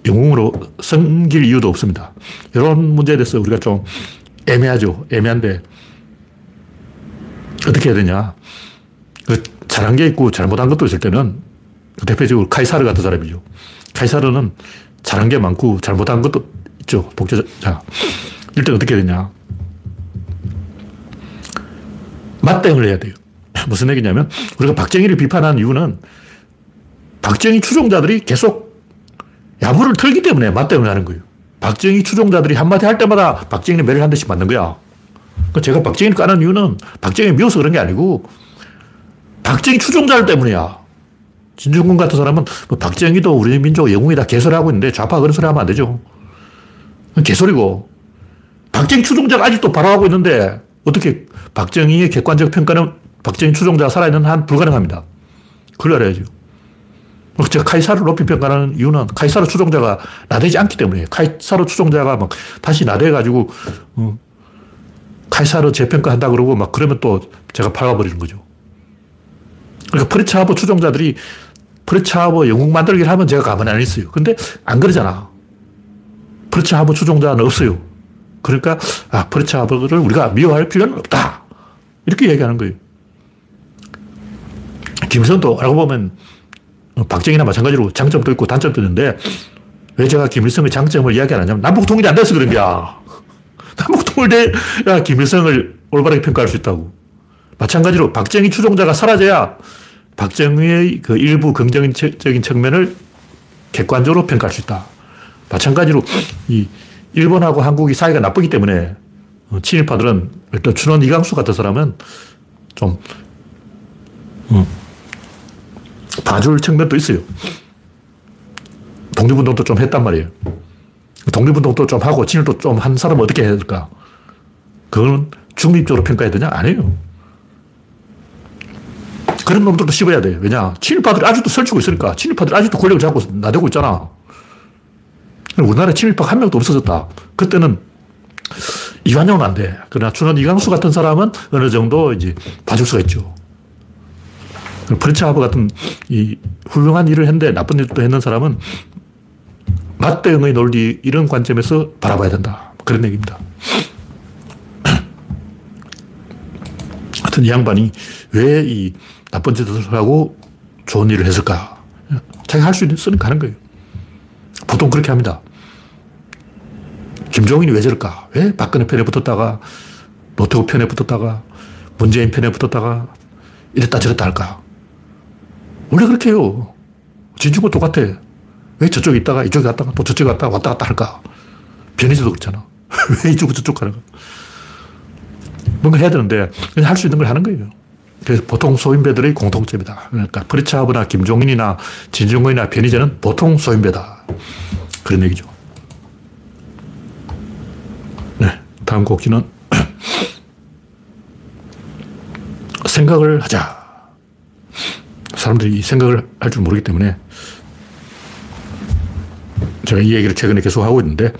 영웅으로 섬길 이유도 없습니다. 이런 문제에 대해서 우리가 좀 애매하죠. 애매한데 어떻게 해야 되냐. 그 잘한 게 있고 잘못한 것도 있을 때는 대표적으로 카이사르 같은 사람이죠. 카이사르는 잘한 게 많고 잘못한 것도 있죠. 독재자. 일단 어떻게 해야 되냐. 맞대응을 해야 돼요. 무슨 얘기냐면 우리가 박정희를 비판한 이유는 박정희 추종자들이 계속 야부를 털기 때문에 맞대응을 하는 거예요. 박정희 추종자들이 한마디 할 때마다 박정희는 매를 한 대씩 맞는 거야. 그러니까 제가 박정희를 까는 이유는 박정희 미워서 그런 게 아니고 박정희 추종자들 때문이야. 진중권 같은 사람은 뭐 박정희도 우리 민족 영웅이다 개소리하고 있는데 좌파 그런 소리 하면 안 되죠. 개소리고. 박정희 추종자가 아직도 발악하고 있는데 어떻게 박정희의 객관적 평가는 박정희 추종자가 살아있는 한 불가능합니다. 그걸 알아야죠. 제가 카이사르를 높이 평가하는 이유는 카이사르 추종자가 나대지 않기 때문에 카이사르 추종자가 막 다시 나대가지고 어, 카이사르 재평가한다 그러고 막 그러면 또 제가 팔아버리는 거죠. 그러니까 프리츠 하버 추종자들이 프리츠 하버 영웅 만들기를 하면 제가 가만히 안 있어요. 근데 안 그러잖아. 프리츠 하버 추종자는 없어요. 그러니까 아, 프리츠 하버를 우리가 미워할 필요는 없다. 이렇게 얘기하는 거예요. 김일성도 알고 보면 박정희나 마찬가지로 장점도 있고 단점도 있는데 왜 제가 김일성의 장점을 이야기 안 하냐면 남북 통일이 안 돼서 그런 거야. 남북 통일돼야 김일성을 올바르게 평가할 수 있다고. 마찬가지로 박정희 추종자가 사라져야 박정희의 그 일부 긍정적인 측면을 객관적으로 평가할 수 있다. 마찬가지로 이 일본하고 한국이 사이가 나쁘기 때문에 어, 친일파들은 일단 춘원 이강수 같은 사람은 좀 음, 봐줄 측면도 있어요. 독립운동도 좀 했단 말이에요. 독립운동도 좀 하고 친일도 좀 한 사람은 어떻게 해야 될까? 그거는 중립적으로 평가해야 되냐? 아니에요. 그런 놈들도 씹어야 돼. 왜냐? 친일파들이 아직도 설치고 있으니까. 친일파들이 아직도 권력을 잡고 나대고 있잖아. 우리나라에 친일파가 한 명도 없어졌다. 그때는 이완용은 안 돼. 그러나 춘원 이광수 같은 사람은 어느 정도 이제 봐줄 수가 있죠. 프리츠 하버 같은 이 훌륭한 일을 했는데 나쁜 일도 했는 사람은 맞대응의 논리 이런 관점에서 바라봐야 된다. 그런 얘기입니다. 하여튼 이 양반이 왜 이 나쁜 짓을 하고 좋은 일을 했을까? 자기가 할 수 있으니까 하는 거예요. 보통 그렇게 합니다. 김종인이 왜 저럴까? 왜 박근혜 편에 붙었다가 노태우 편에 붙었다가 문재인 편에 붙었다가 이랬다 저랬다 할까? 원래 그렇게 해요. 진중권 똑같아. 왜 저쪽에 있다가 이쪽에 갔다가 또 저쪽에 갔다가 왔다 갔다 할까? 변희재도 그렇잖아. 왜 이쪽 저쪽 가는 거야? 뭔가 해야 되는데 그냥 할 수 있는 걸 하는 거예요. 그래서 보통 소인배들의 공통점이다. 그러니까 프리차하브나 김종인이나 진중권이나 변희재는 보통 소인배다. 그런 얘기죠. 네. 다음 곡기는 생각을 하자. 사람들이 생각을 할 줄 모르기 때문에 제가 이 얘기를 최근에 계속 하고 있는데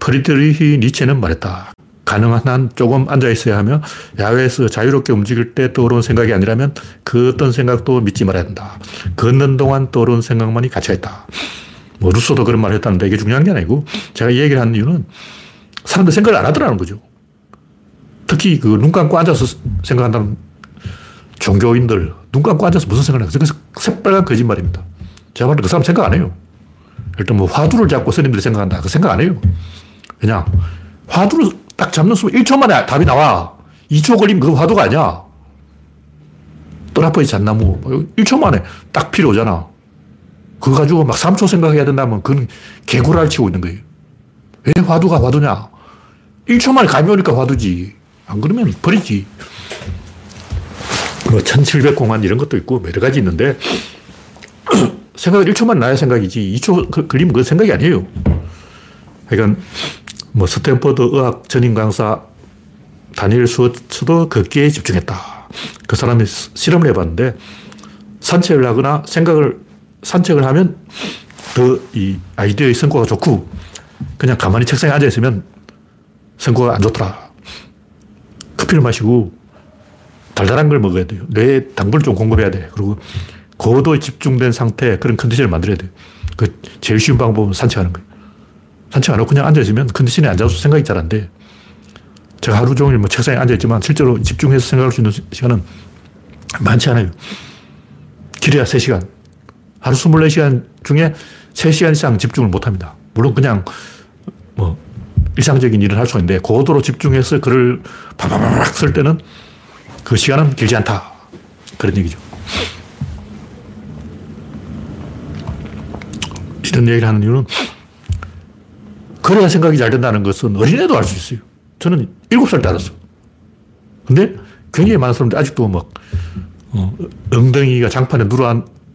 프리드리히 니체는 말했다. 가능한 한 조금 앉아 있어야 하며 야외에서 자유롭게 움직일 때 떠오르는 생각이 아니라면 그 어떤 생각도 믿지 말아야 한다. 걷는 동안 떠오르는 생각만이 가치가 있다. 뭐 루소도 그런 말을 했다는데 이게 중요한 게 아니고 제가 이 얘기를 하는 이유는 사람들 생각을 안 하더라는 거죠. 특히 그 눈 감고 앉아서 생각한다는 종교인들 눈 감고 앉아서 무슨 생각을 해요? 그래서 새빨간 거짓말입니다. 제가 말그 사람 생각 안 해요. 일단 뭐 화두를 잡고 스님들이 생각한다. 그 생각 안 해요. 그냥 화두를 딱 잡는 순간 1초 만에 답이 나와. 2초 걸리면 그 화두가 아니야. 떠나버리 잣나무. 1초 만에 딱 필요하잖아. 그거 가지고 막 3초 생각해야 된다면 그건 개구랄 치고 있는 거예요. 왜 화두가 화두냐? 1초 만에 감이 오니까 화두지. 안 그러면 버리지. 뭐 1700공안 이런 것도 있고 여러 가지 있는데 생각을 1초만 나야 생각이지 2초 걸리면 그 생각이 아니에요. 그러니까 뭐 스탠퍼드 의학 전임 강사 다니엘 수어츠도 걷기에 집중했다. 그 사람이 실험을 해봤는데 산책을 하거나 생각을 산책을 하면 더 이 아이디어의 성과가 좋고 그냥 가만히 책상에 앉아 있으면 성과가 안 좋더라. 커피를 마시고 달달한 걸 먹어야 돼요. 뇌에 당분을 좀 공급해야 돼. 그리고 고도에 집중된 상태 그런 컨디션을 만들어야 돼요. 그 제일 쉬운 방법은 산책하는 거예요. 산책 안 하고 그냥 앉아있으면 컨디션이 안 좋아서 생각이 잘 안 돼. 제가 하루 종일 뭐 책상에 앉아있지만 실제로 집중해서 생각할 수 있는 시간은 많지 않아요. 길어야 3시간. 하루 24시간 중에 3시간 이상 집중을 못 합니다. 물론 그냥 뭐 일상적인 일을 할 수 있는데 고도로 집중해서 글을 바바바박 쓸 때는 그 시간은 길지 않다. 그런 얘기죠. 이런 얘기를 하는 이유는 그래야 생각이 잘 된다는 것은 어린애도 알 수 있어요. 저는 7살 때 알았어. 근데 굉장히 많은 사람들이 아직도 막, 어, 엉덩이가 장판에 누르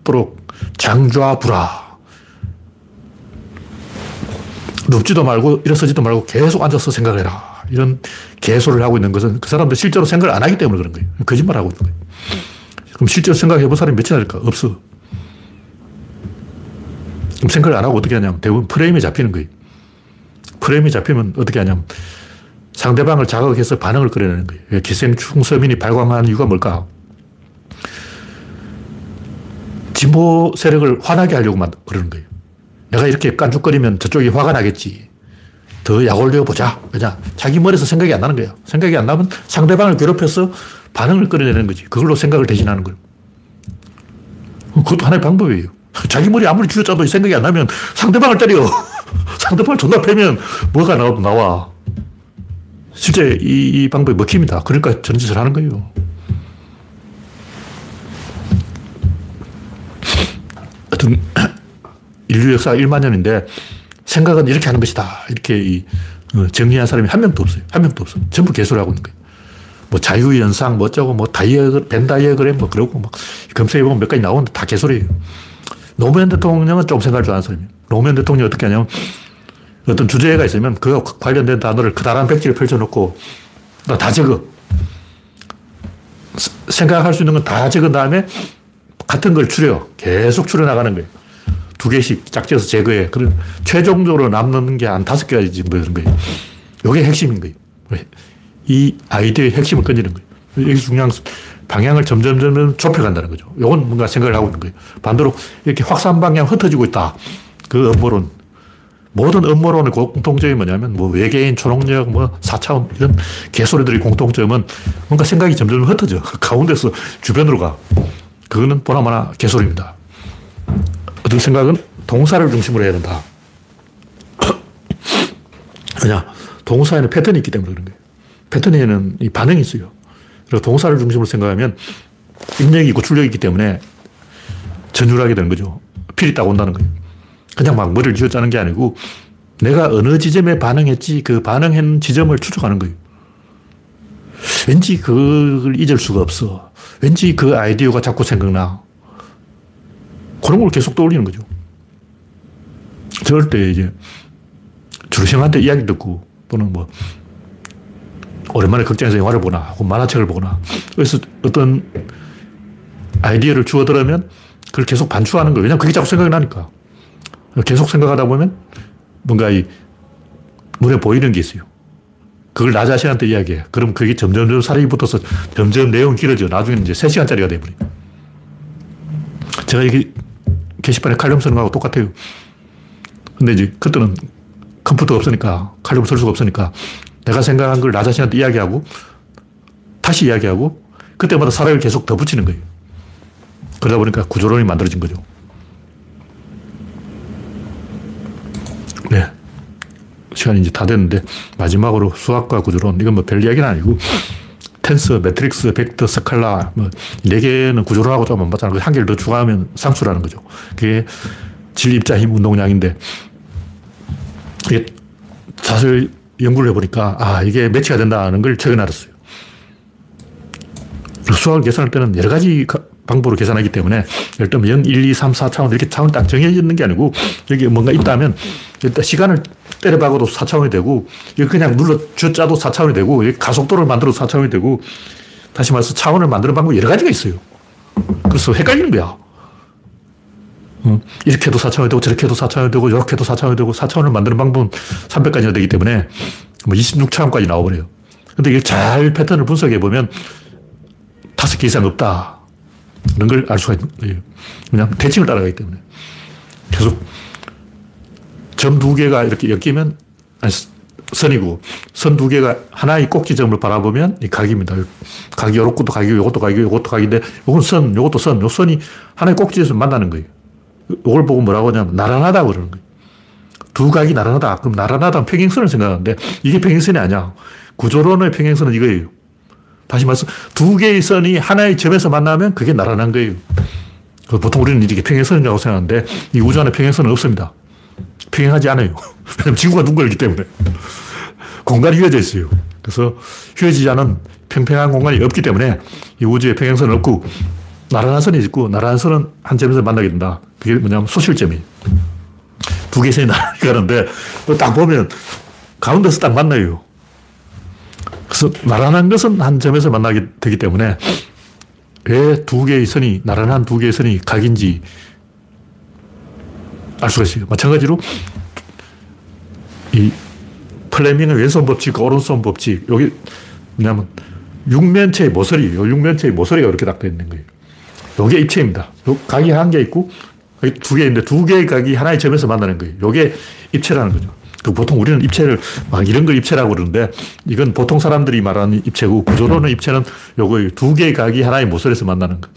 앉도록 장좌불아. 눕지도 말고 일어서지도 말고 계속 앉아서 생각을 해라. 이런 개소를 하고 있는 것은 그 사람들 실제로 생각을 안 하기 때문에 그런 거예요. 거짓말 하고 있는 거예요. 그럼 실제로 생각해 본 사람이 몇이나 될까? 없어. 그럼 생각을 안 하고 어떻게 하냐면 대부분 프레임에 잡히는 거예요. 프레임이 잡히면 어떻게 하냐면 상대방을 자극해서 반응을 끌어내는 거예요. 기생충 서민이 발광한 이유가 뭘까? 진보 세력을 화나게 하려고 그러는 거예요. 내가 이렇게 깐죽거리면 저쪽이 화가 나겠지. 더 약 올려 보자. 왜냐? 자기 머리에서 생각이 안 나는 거야. 생각이 안 나면 상대방을 괴롭혀서 반응을 끌어내는 거지. 그걸로 생각을 대신하는 거예요. 그것도 하나의 방법이에요. 자기 머리 아무리 쥐어짜도 생각이 안 나면 상대방을 때려. 상대방을 존나 패면 뭐가 나와도 나와. 실제 이, 이 방법이 먹힙니다. 그러니까 저런 짓을 하는 거예요. 하여튼, 인류 역사 1만 년인데 생각은 이렇게 하는 것이다. 이렇게 이, 어, 정리한 사람이 한 명도 없어요. 한 명도 없어. 전부 개소리 하고 있는 거예요. 뭐 자유연상, 뭐 어쩌고, 뭐 다이어, 벤 다이어그램, 뭐 그러고 막 검색해보면 몇 가지 나오는데 다 개소리예요. 노무현 대통령은 좀 생각을 좋아하는 사람이에요. 노무현 대통령이 어떻게 하냐면 어떤 주제가 있으면 그 관련된 단어를 그다란 백지를 펼쳐놓고 다 적어. 생각할 수 있는 건 다 적은 다음에 같은 걸 추려. 계속 추려 나가는 거예요. 두 개씩 짝지어서 제거해. 그런 최종적으로 남는 게 한 다섯 뭐 이런 거예요. 이게 핵심인 거예요. 이 아이디어의 핵심을 건지는 거예요. 이게 중요한 방향을 점점 점점 좁혀간다는 거죠. 이건 뭔가 생각을 하고 있는 거예요. 반대로 이렇게 확산 방향 흩어지고 있다. 그 음모론. 모든 음모론의 공통점이 뭐냐면 뭐 외계인, 초능력, 뭐 4차원 이런 개소리들이 공통점은 뭔가 생각이 점점 흩어져. 가운데서 주변으로 가. 그거는 보나마나 개소리입니다. 어떤 생각은 동사를 중심으로 해야 된다. 왜냐? 동사에는 패턴이 있기 때문에 그런 거예요. 패턴에는 이 반응이 있어요. 그리고 동사를 중심으로 생각하면 입력이 있고 출력이 있기 때문에 전율하게 되는 거죠. 필이 딱 온다는 거예요. 그냥 막 머리를 쥐어짜는 게 아니고 내가 어느 지점에 반응했지 그 반응한 지점을 추적하는 거예요. 왠지 그걸 잊을 수가 없어. 왠지 그 아이디어가 자꾸 생각나. 그런 걸 계속 떠올리는 거죠. 저럴 때 이제 주루생한테 이야기 듣고 또는 뭐 오랜만에 극장에서 영화를 보나 혹은 만화책을 보거나 그래서 어떤 아이디어를 주워 들으면 그걸 계속 반추하는 거예요. 왜냐면 그게 자꾸 생각이 나니까. 계속 생각하다 보면 뭔가 이 눈에 보이는 게 있어요. 그걸 나 자신한테 이야기해. 그럼 그게 점점점 살이 붙어서 점점 내용이 길어져. 나중에는 이제 3시간짜리가 돼버려. 제가 이게 게시판에 칼럼 쓰는 거하고 똑같아요. 근데 이제 그때는 컴퓨터가 없으니까 칼럼 쓸 수가 없으니까 내가 생각한 걸 나 자신한테 이야기하고 다시 이야기하고 그때마다 살을 계속 더 붙이는 거예요. 그러다 보니까 구조론이 만들어진 거죠. 시간이 이제 다 됐는데, 마지막으로 수학과 구조론, 이건 뭐 별 이야기는 아니고, 텐서, 매트릭스, 벡터, 스칼라, 뭐, 네 개는 구조론하고 좀 안 맞잖아요. 한 개를 더 추가하면 상수라는 거죠. 그게 질, 입자, 힘, 운동량인데, 이게 사실 연구를 해보니까, 아, 이게 매치가 된다는 걸 최근에 알았어요. 수학을 계산할 때는 여러 가지 방법으로 계산하기 때문에 예를 들면 0, 1, 2, 3, 4 차원 이렇게 차원 딱 정해져 있는 게 아니고 여기 뭔가 있다면 일단 시간을 때려박아도 4차원이 되고 이거 그냥 눌러 쥐짜도 4차원이 되고 가속도를 만들어도 4차원이 되고 다시 말해서 차원을 만드는 방법이 여러 가지가 있어요. 그래서 헷갈리는 거야. 이렇게 해도 4차원이 되고 저렇게 해도 4차원이 되고 이렇게 해도 4차원이 되고 4차원을 만드는 방법은 300가지나 되기 때문에 뭐 26차원까지 나와버려요. 근데 이게 잘 패턴을 분석해 보면 다섯 개 이상 없다. 이런 걸 알 수가 있는 거예요. 왜냐하면 대칭을 따라가기 때문에. 계속 점 두 개가 이렇게 엮이면 선이고 선 두 개가 하나의 꼭지점을 바라보면 이 각입니다. 각이 요것도 각이고 요것도 각이고 요것도 각인데 요건 선, 요것도 선, 요 선이 하나의 꼭지에서 만나는 거예요. 요걸 보고 뭐라고 하냐면 나란하다고 그러는 거예요. 두 각이 나란하다. 그럼 나란하다는 평행선을 생각하는데 이게 평행선이 아니야. 구조론의 평행선은 이거예요. 다시 말해서 두 개의 선이 하나의 점에서 만나면 그게 나란한 거예요. 보통 우리는 이렇게 평행선이라고 생각하는데 이 우주 안에 평행선은 없습니다. 평행하지 않아요. 왜냐면 지구가 둥글기 때문에. 공간이 휘어져 있어요. 그래서 휘어지지 않은 평평한 공간이 없기 때문에 이 우주에 평행선은 없고 나란한 선이 있고 나란한 선은 한 점에서 만나게 된다. 그게 뭐냐면 소실점이에요. 두 개의 선이 나란히 가는데 딱 보면 가운데서 딱 만나요. 그래서 나란한 것은 한 점에서 만나게 되기 때문에 왜 두 개의 선이, 나란한 두 개의 선이 각인지 알 수가 있어요. 마찬가지로 이 플레밍의 왼손 법칙과 오른손 법칙, 여기 뭐냐면 육면체의 모서리, 요 육면체의 모서리가 이렇게 딱 되어 있는 거예요. 요게 입체입니다. 요 각이 한 개 있고 두개 있는데 두 개의 각이 하나의 점에서 만나는 거예요. 요게 입체라는 거죠. 그 보통 우리는 입체를 막 이런 걸 입체라고 그러는데 이건 보통 사람들이 말하는 입체고 구조론의 입체는 요거 두 개의 각이 하나의 모서리에서 만나는 거.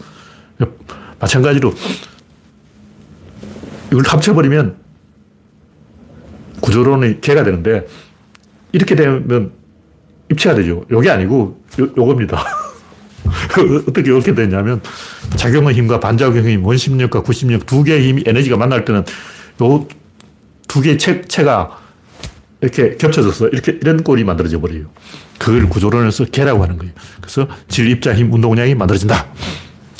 마찬가지로 이걸 합쳐버리면 구조론이 개가 되는데 이렇게 되면 입체가 되죠. 요게 아니고 요, 요겁니다. 어떻게 이렇게 되냐면 작용의 힘과 반작용의 힘, 원심력과 구심력 두 개의 힘이 에너지가 만날 때는 요 두 개의 체, 체가 이렇게 겹쳐져서 이렇게 이런 꼴이 만들어져 버려요. 그걸 구조론에서 개라고 하는 거예요. 그래서 질, 입자, 힘, 운동량이 만들어진다.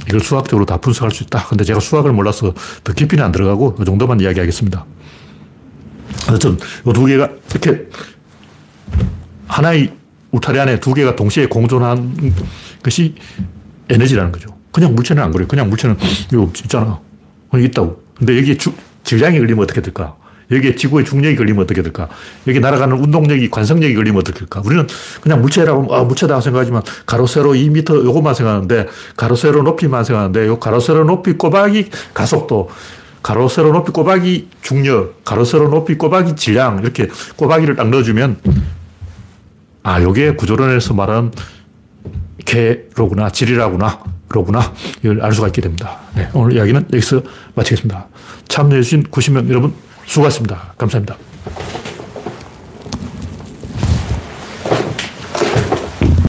이걸 수학적으로 다 분석할 수 있다. 근데 제가 수학을 몰라서 더 깊이는 안 들어가고 이 정도만 이야기하겠습니다. 어쨌든 이 두 개가 이렇게 하나의 울타리 안에 두 개가 동시에 공존한 것이 에너지라는 거죠. 그냥 물체는 안 그래요. 그냥 물체는 이거 있잖아. 있다고. 근데 여기에 주, 질량이 걸리면 어떻게 될까? 여기에 지구의 중력이 걸리면 어떻게 될까? 여기 날아가는 운동력이, 관성력이 걸리면 어떻게 될까? 우리는 그냥 물체라고, 아, 물체다 생각하지만 가로, 세로 2m 요것만 생각하는데, 가로, 세로 높이만 생각하는데, 요 가로, 세로 높이 꼬박이 가속도, 가로, 세로 높이 꼬박이 중력, 가로, 세로 높이 꼬박이 질량, 이렇게 꼬박이를 딱 넣어주면, 아, 요게 구조론에서 말하는 개로구나, 질이라구나, 로구나, 이걸 알 수가 있게 됩니다. 네, 오늘 이야기는 여기서 마치겠습니다. 참여해주신 90명 여러분, 수고하셨습니다. 감사합니다.